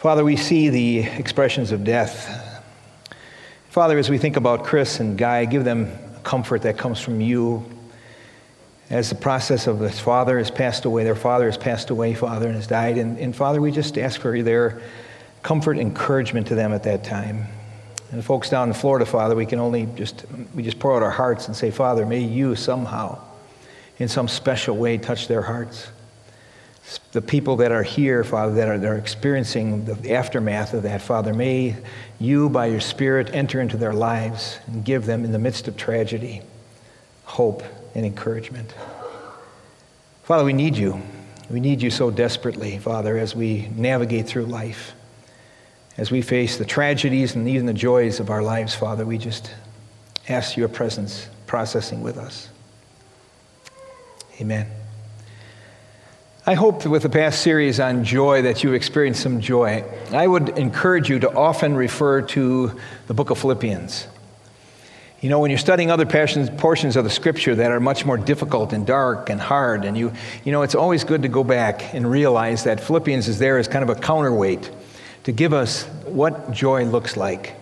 Father, we see the expressions of death. Father, as we think about Chris and Guy, give them comfort that comes from you. As the process of his father has passed away, their father has passed away, Father, and has died. And, and Father, we just ask for their comfort, encouragement to them at that time. And folks down in Florida, Father, we can only just, we just pour out our hearts and say, Father, may you somehow, in some special way, touch their hearts. The people that are here, Father, that are, that are experiencing the aftermath of that, Father, may you, by your Spirit, enter into their lives and give them, in the midst of tragedy, hope and encouragement. Father, we need you. We need you so desperately, Father, as we navigate through life as we face the tragedies and even the joys of our lives, Father, we just ask your presence processing with us. Amen. I hope with the past series on joy that you experienced some joy. I would encourage you to often refer to the book of Philippians. You know, when you're studying other portions of the scripture that are much more difficult and dark and hard, and you, you know, it's always good to go back and realize that Philippians is there as kind of a counterweight to give us what joy looks like.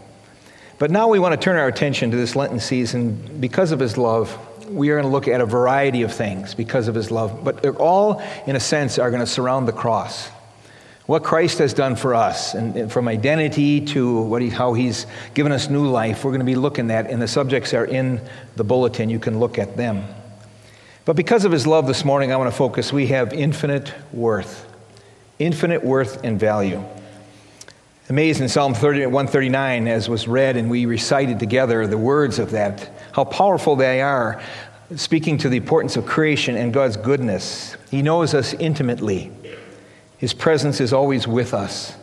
But now we want to turn our attention to this Lenten season. Because of his love, we are going to look at a variety of things because of his love. But they're all, in a sense, are going to surround the cross. What Christ has done for us, and, from identity to what he, how he's given us new life, we're going to be looking at, and the subjects are in the bulletin. You can look at them. But because of his love this morning, I want to focus. We have infinite worth, infinite worth and value. Amazed in Psalm 30, 139, as was read and we recited together the words of that, how powerful they are, speaking to the importance of creation and God's goodness. He knows us intimately, His presence is always with us.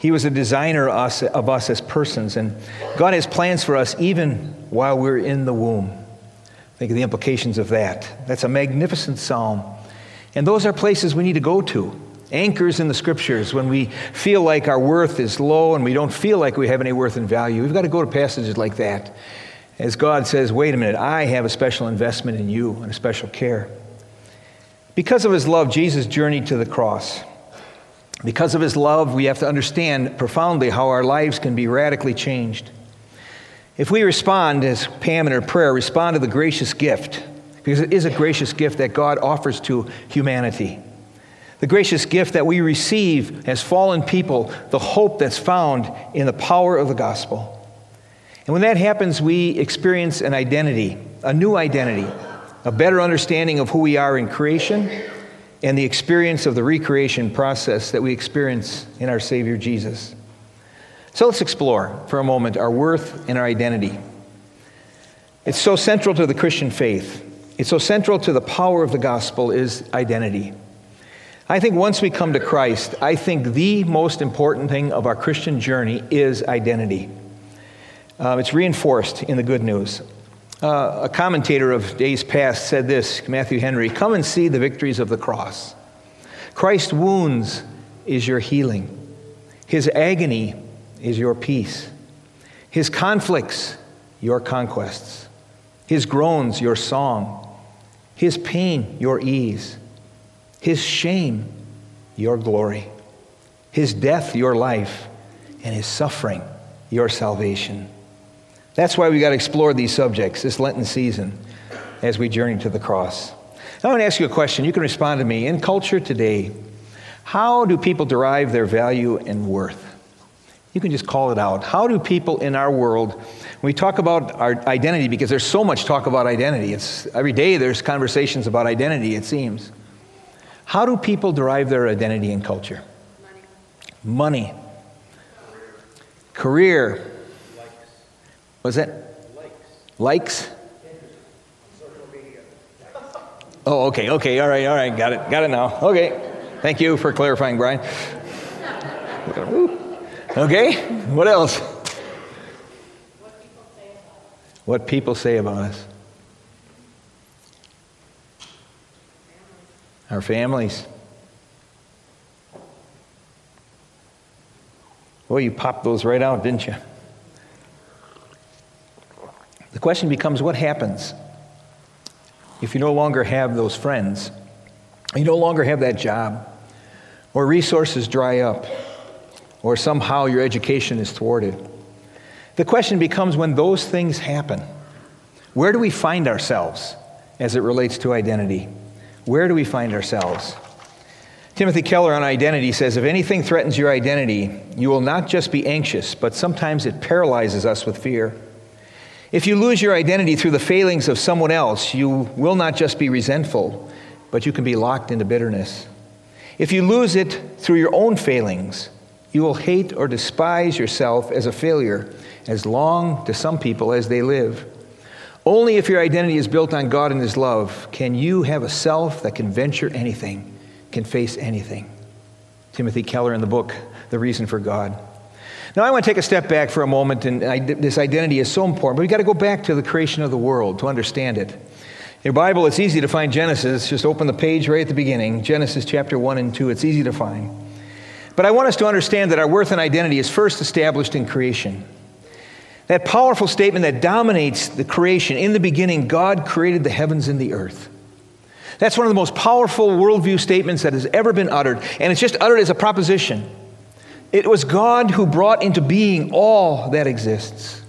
He was a designer of us as persons, and God has plans for us even while we're in the womb. Think of the implications of that. That's a magnificent psalm. And those are places we need to go to anchors in the scriptures when we feel like our worth is low and we don't feel like we have any worth and value. We've got to go to passages like that. As God says, wait a minute, I have a special investment in you and a special care. Because of his love, Jesus journeyed to the cross. Because of his love, we have to understand profoundly how our lives can be radically changed. If we respond, as Pam in her prayer, respond to the gracious gift, because it is a gracious gift that God offers to humanity the gracious gift that we receive as fallen people, the hope that's found in the power of the gospel. And when that happens, we experience an identity, a new identity, a better understanding of who we are in creation, and the experience of the recreation process that we experience in our Savior Jesus. So let's explore for a moment our worth and our identity. It's so central to the Christian faith. It's so central to the power of the gospel is identity. I think once we come to Christ, I think the most important thing of our Christian journey is identity. Uh, it's reinforced in the good news. Uh, a commentator of days past said this Matthew Henry Come and see the victories of the cross. Christ's wounds is your healing, his agony is your peace, his conflicts, your conquests, his groans, your song, his pain, your ease his shame, your glory. His death, your life. And his suffering, your salvation. That's why we got to explore these subjects this Lenten season as we journey to the cross. I want to ask you a question. You can respond to me. In culture today, how do people derive their value and worth? You can just call it out. How do people in our world, we talk about our identity, because there's so much talk about identity, it's, every day there's conversations about identity, it seems. How do people derive their identity and culture? Money. Money. Career. Was that? Likes. Likes? Oh, okay, okay, all right, all right, got it, got it now. Okay, thank you for clarifying, Brian. Okay, what else? What people say about us. our families. Well, you popped those right out, didn't you? The question becomes what happens if you no longer have those friends, you no longer have that job, or resources dry up, or somehow your education is thwarted. The question becomes when those things happen, where do we find ourselves as it relates to identity? Where do we find ourselves? Timothy Keller on identity says if anything threatens your identity, you will not just be anxious, but sometimes it paralyzes us with fear. If you lose your identity through the failings of someone else, you will not just be resentful, but you can be locked into bitterness. If you lose it through your own failings, you will hate or despise yourself as a failure as long to some people as they live. Only if your identity is built on God and His love can you have a self that can venture anything, can face anything. Timothy Keller in the book, The Reason for God. Now, I want to take a step back for a moment, and I, this identity is so important, but we've got to go back to the creation of the world to understand it. In your Bible, it's easy to find Genesis. Just open the page right at the beginning Genesis chapter 1 and 2. It's easy to find. But I want us to understand that our worth and identity is first established in creation. That powerful statement that dominates the creation. In the beginning, God created the heavens and the earth. That's one of the most powerful worldview statements that has ever been uttered, and it's just uttered as a proposition. It was God who brought into being all that exists.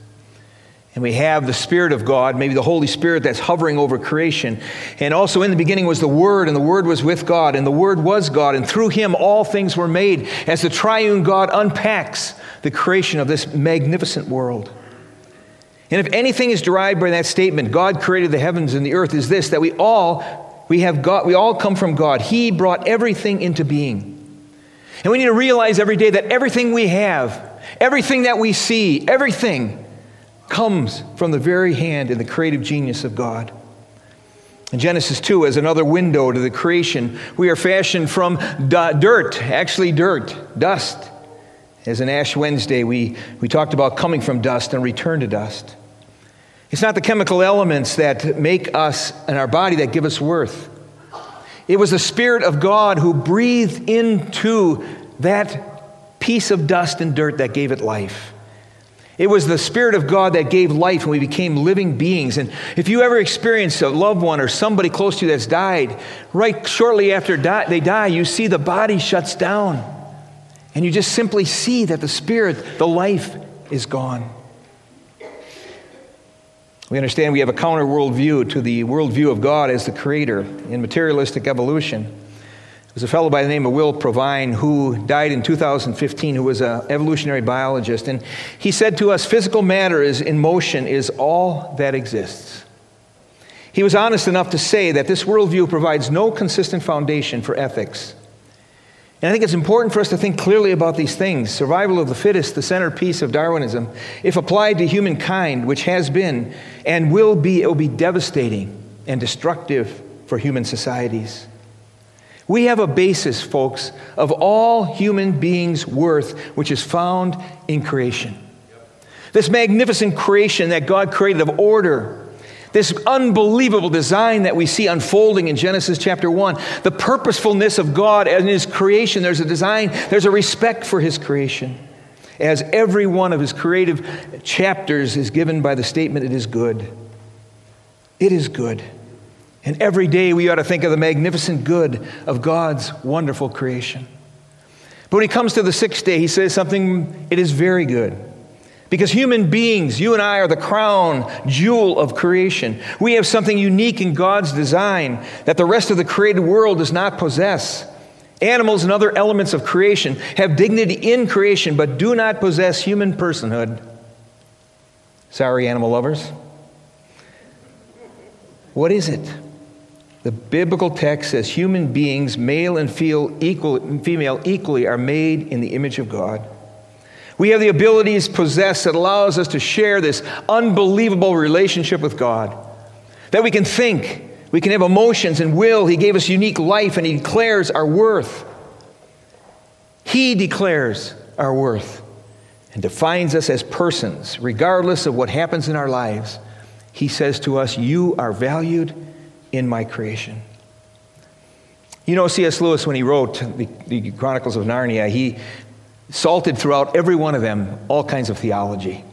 And we have the Spirit of God, maybe the Holy Spirit that's hovering over creation. And also in the beginning was the Word, and the Word was with God, and the Word was God, and through Him all things were made, as the triune God unpacks the creation of this magnificent world. And if anything is derived by that statement, God created the heavens and the earth, is this that we all we have God, we all come from God. He brought everything into being. And we need to realize every day that everything we have, everything that we see, everything comes from the very hand and the creative genius of God. In Genesis 2, as another window to the creation, we are fashioned from dirt, actually dirt, dust. As in Ash Wednesday, we, we talked about coming from dust and return to dust. It's not the chemical elements that make us and our body that give us worth. It was the Spirit of God who breathed into that piece of dust and dirt that gave it life. It was the Spirit of God that gave life and we became living beings. And if you ever experience a loved one or somebody close to you that's died, right shortly after they die, you see the body shuts down. And you just simply see that the Spirit, the life, is gone. We understand we have a counter worldview to the worldview of God as the creator in materialistic evolution. There's a fellow by the name of Will Provine who died in 2015 who was an evolutionary biologist. And he said to us, physical matter is in motion is all that exists. He was honest enough to say that this worldview provides no consistent foundation for ethics and I think it's important for us to think clearly about these things. Survival of the fittest, the centerpiece of Darwinism, if applied to humankind, which has been and will be, it will be devastating and destructive for human societies. We have a basis, folks, of all human beings' worth, which is found in creation. This magnificent creation that God created of order, this unbelievable design that we see unfolding in Genesis chapter 1, the purposefulness of God and His creation, there's a design, there's a respect for His creation. As every one of His creative chapters is given by the statement, it is good. It is good. And every day we ought to think of the magnificent good of God's wonderful creation. But when He comes to the sixth day, He says something, it is very good. Because human beings, you and I, are the crown jewel of creation. We have something unique in God's design that the rest of the created world does not possess. Animals and other elements of creation have dignity in creation, but do not possess human personhood. Sorry, animal lovers. What is it? The biblical text says human beings, male and female, equally, are made in the image of God. We have the abilities possessed that allows us to share this unbelievable relationship with God. That we can think, we can have emotions and will. He gave us unique life and He declares our worth. He declares our worth and defines us as persons, regardless of what happens in our lives. He says to us, You are valued in my creation. You know, C.S. Lewis, when he wrote the, the Chronicles of Narnia, he salted throughout every one of them all kinds of theology.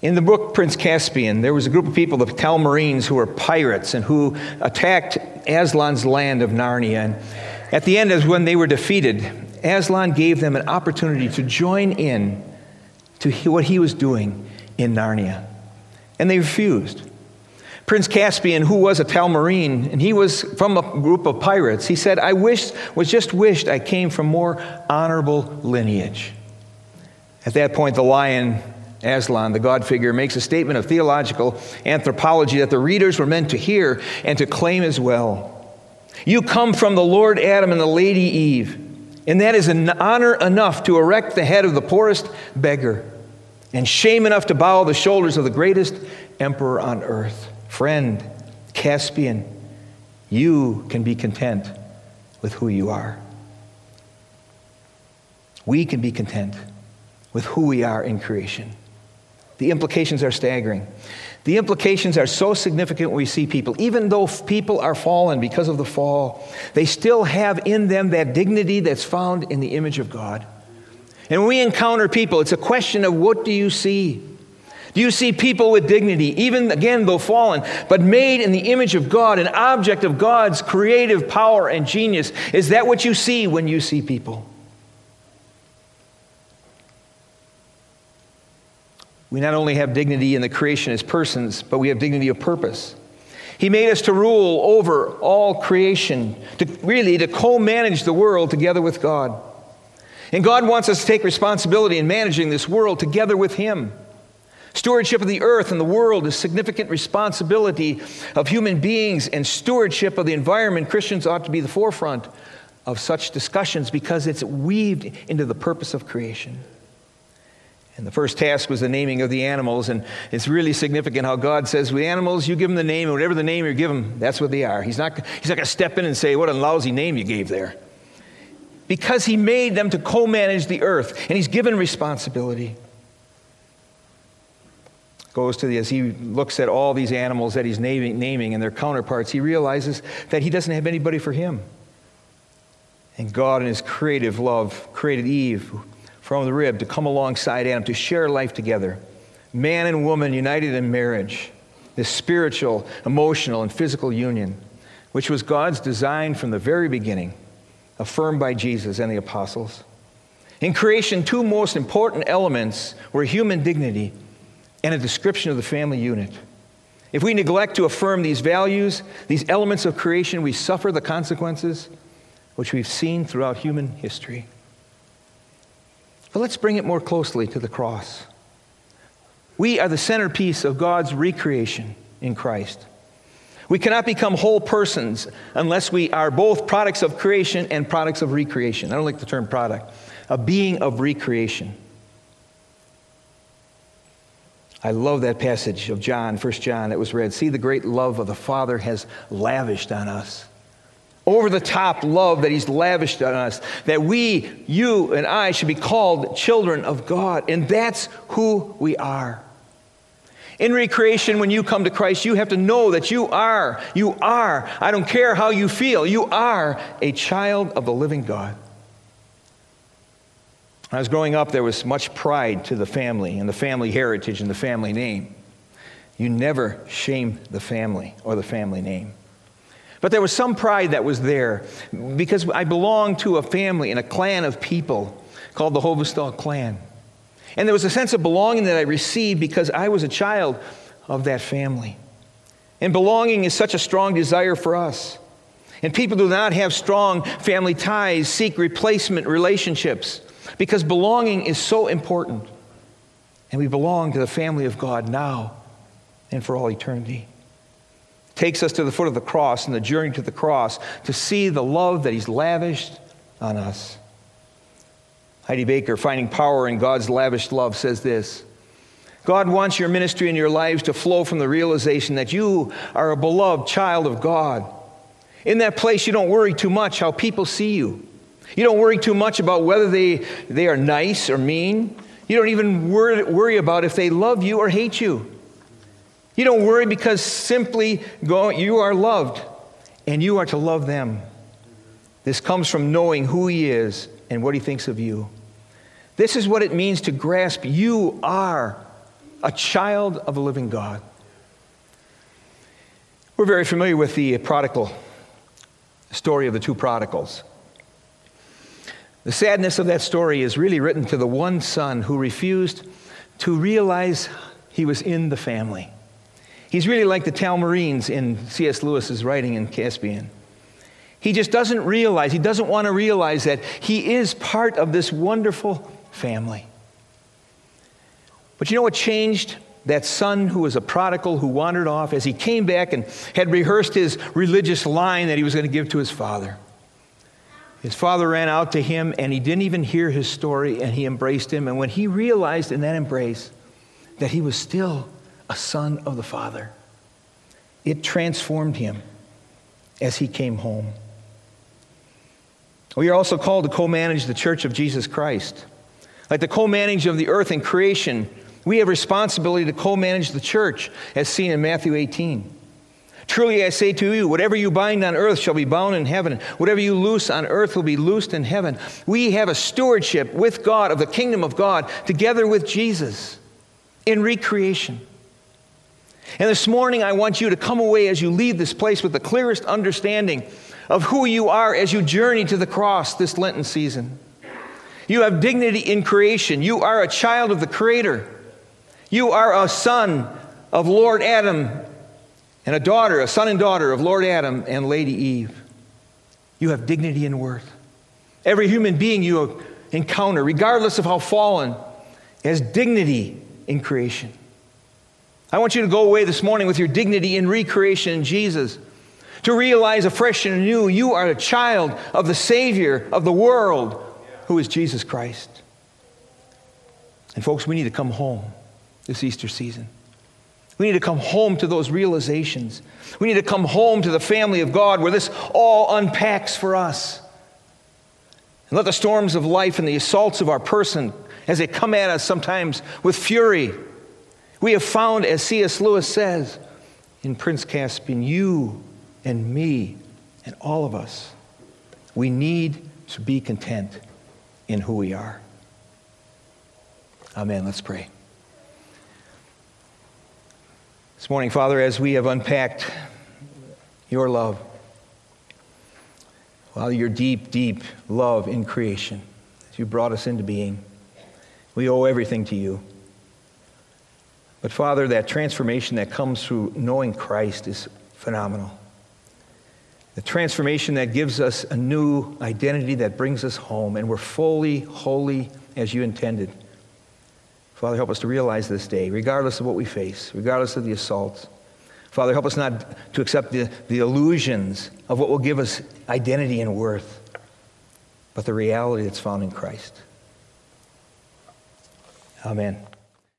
In the book Prince Caspian, there was a group of people, the Telmarines, who were pirates and who attacked Aslan's land of Narnia. And at the end as when they were defeated. Aslan gave them an opportunity to join in to what he was doing in Narnia. And they refused. Prince Caspian, who was a Telmarine, and he was from a group of pirates, he said, I wished, was just wished I came from more honorable lineage. At that point, the lion, Aslan, the God figure, makes a statement of theological anthropology that the readers were meant to hear and to claim as well. You come from the Lord Adam and the Lady Eve, and that is an honor enough to erect the head of the poorest beggar, and shame enough to bow the shoulders of the greatest emperor on earth. Friend, Caspian, you can be content with who you are. We can be content with who we are in creation. The implications are staggering. The implications are so significant when we see people. Even though people are fallen because of the fall, they still have in them that dignity that's found in the image of God. And when we encounter people, it's a question of what do you see? You see people with dignity, even again, though fallen, but made in the image of God, an object of God's creative power and genius? Is that what you see when you see people? We not only have dignity in the creation as persons, but we have dignity of purpose. He made us to rule over all creation, to really to co-manage the world together with God. And God wants us to take responsibility in managing this world together with Him. Stewardship of the earth and the world is significant responsibility of human beings, and stewardship of the environment, Christians ought to be the forefront of such discussions because it's weaved into the purpose of creation. And the first task was the naming of the animals, and it's really significant how God says, with animals, you give them the name, and whatever the name you give them, that's what they are. He's not, he's not going to step in and say, what a lousy name you gave there. Because he made them to co manage the earth, and he's given responsibility goes to the, as he looks at all these animals that he's naming, naming and their counterparts, he realizes that he doesn't have anybody for him. And God, in his creative love, created Eve from the rib to come alongside Adam to share life together. Man and woman united in marriage, this spiritual, emotional, and physical union, which was God's design from the very beginning, affirmed by Jesus and the apostles. In creation, two most important elements were human dignity and a description of the family unit. If we neglect to affirm these values, these elements of creation, we suffer the consequences which we've seen throughout human history. But let's bring it more closely to the cross. We are the centerpiece of God's recreation in Christ. We cannot become whole persons unless we are both products of creation and products of recreation. I don't like the term product, a being of recreation. I love that passage of John, 1 John, that was read. See the great love of the Father has lavished on us. Over the top love that He's lavished on us, that we, you and I, should be called children of God. And that's who we are. In recreation, when you come to Christ, you have to know that you are, you are, I don't care how you feel, you are a child of the living God. When I was growing up, there was much pride to the family and the family heritage and the family name. You never shame the family or the family name. But there was some pride that was there because I belonged to a family and a clan of people called the Hovestad clan. And there was a sense of belonging that I received because I was a child of that family. And belonging is such a strong desire for us. And people who do not have strong family ties, seek replacement relationships because belonging is so important. And we belong to the family of God now and for all eternity. It Takes us to the foot of the cross and the journey to the cross to see the love that He's lavished on us. Heidi Baker, Finding Power in God's Lavished Love, says this God wants your ministry and your lives to flow from the realization that you are a beloved child of God. In that place, you don't worry too much how people see you. You don't worry too much about whether they, they are nice or mean. You don't even worry, worry about if they love you or hate you. You don't worry because simply go, you are loved and you are to love them. This comes from knowing who He is and what He thinks of you. This is what it means to grasp you are a child of a living God. We're very familiar with the prodigal story of the two prodigals. The sadness of that story is really written to the one son who refused to realize he was in the family. He's really like the Telmarines in C.S. Lewis's writing in Caspian. He just doesn't realize, he doesn't want to realize that he is part of this wonderful family. But you know what changed? That son who was a prodigal who wandered off as he came back and had rehearsed his religious line that he was going to give to his father. His father ran out to him and he didn't even hear his story and he embraced him. And when he realized in that embrace that he was still a son of the Father, it transformed him as he came home. We are also called to co manage the church of Jesus Christ. Like the co manage of the earth and creation, we have responsibility to co manage the church, as seen in Matthew 18. Truly I say to you, whatever you bind on earth shall be bound in heaven. Whatever you loose on earth will be loosed in heaven. We have a stewardship with God of the kingdom of God together with Jesus in recreation. And this morning, I want you to come away as you leave this place with the clearest understanding of who you are as you journey to the cross this Lenten season. You have dignity in creation. You are a child of the Creator. You are a son of Lord Adam and a daughter, a son and daughter of Lord Adam and Lady Eve. You have dignity and worth. Every human being you encounter, regardless of how fallen, has dignity in creation. I want you to go away this morning with your dignity in recreation in Jesus. To realize afresh and anew you are a child of the Savior of the world, who is Jesus Christ. And folks, we need to come home this Easter season. We need to come home to those realizations. We need to come home to the family of God where this all unpacks for us. And let the storms of life and the assaults of our person, as they come at us sometimes with fury, we have found, as C.S. Lewis says in Prince Caspian, you and me and all of us, we need to be content in who we are. Amen. Let's pray. This morning, Father, as we have unpacked your love, well, your deep, deep love in creation, as you brought us into being, we owe everything to you. But Father, that transformation that comes through knowing Christ is phenomenal. The transformation that gives us a new identity that brings us home, and we're fully holy as you intended. Father, help us to realize this day, regardless of what we face, regardless of the assaults. Father, help us not to accept the, the illusions of what will give us identity and worth, but the reality that's found in Christ. Amen.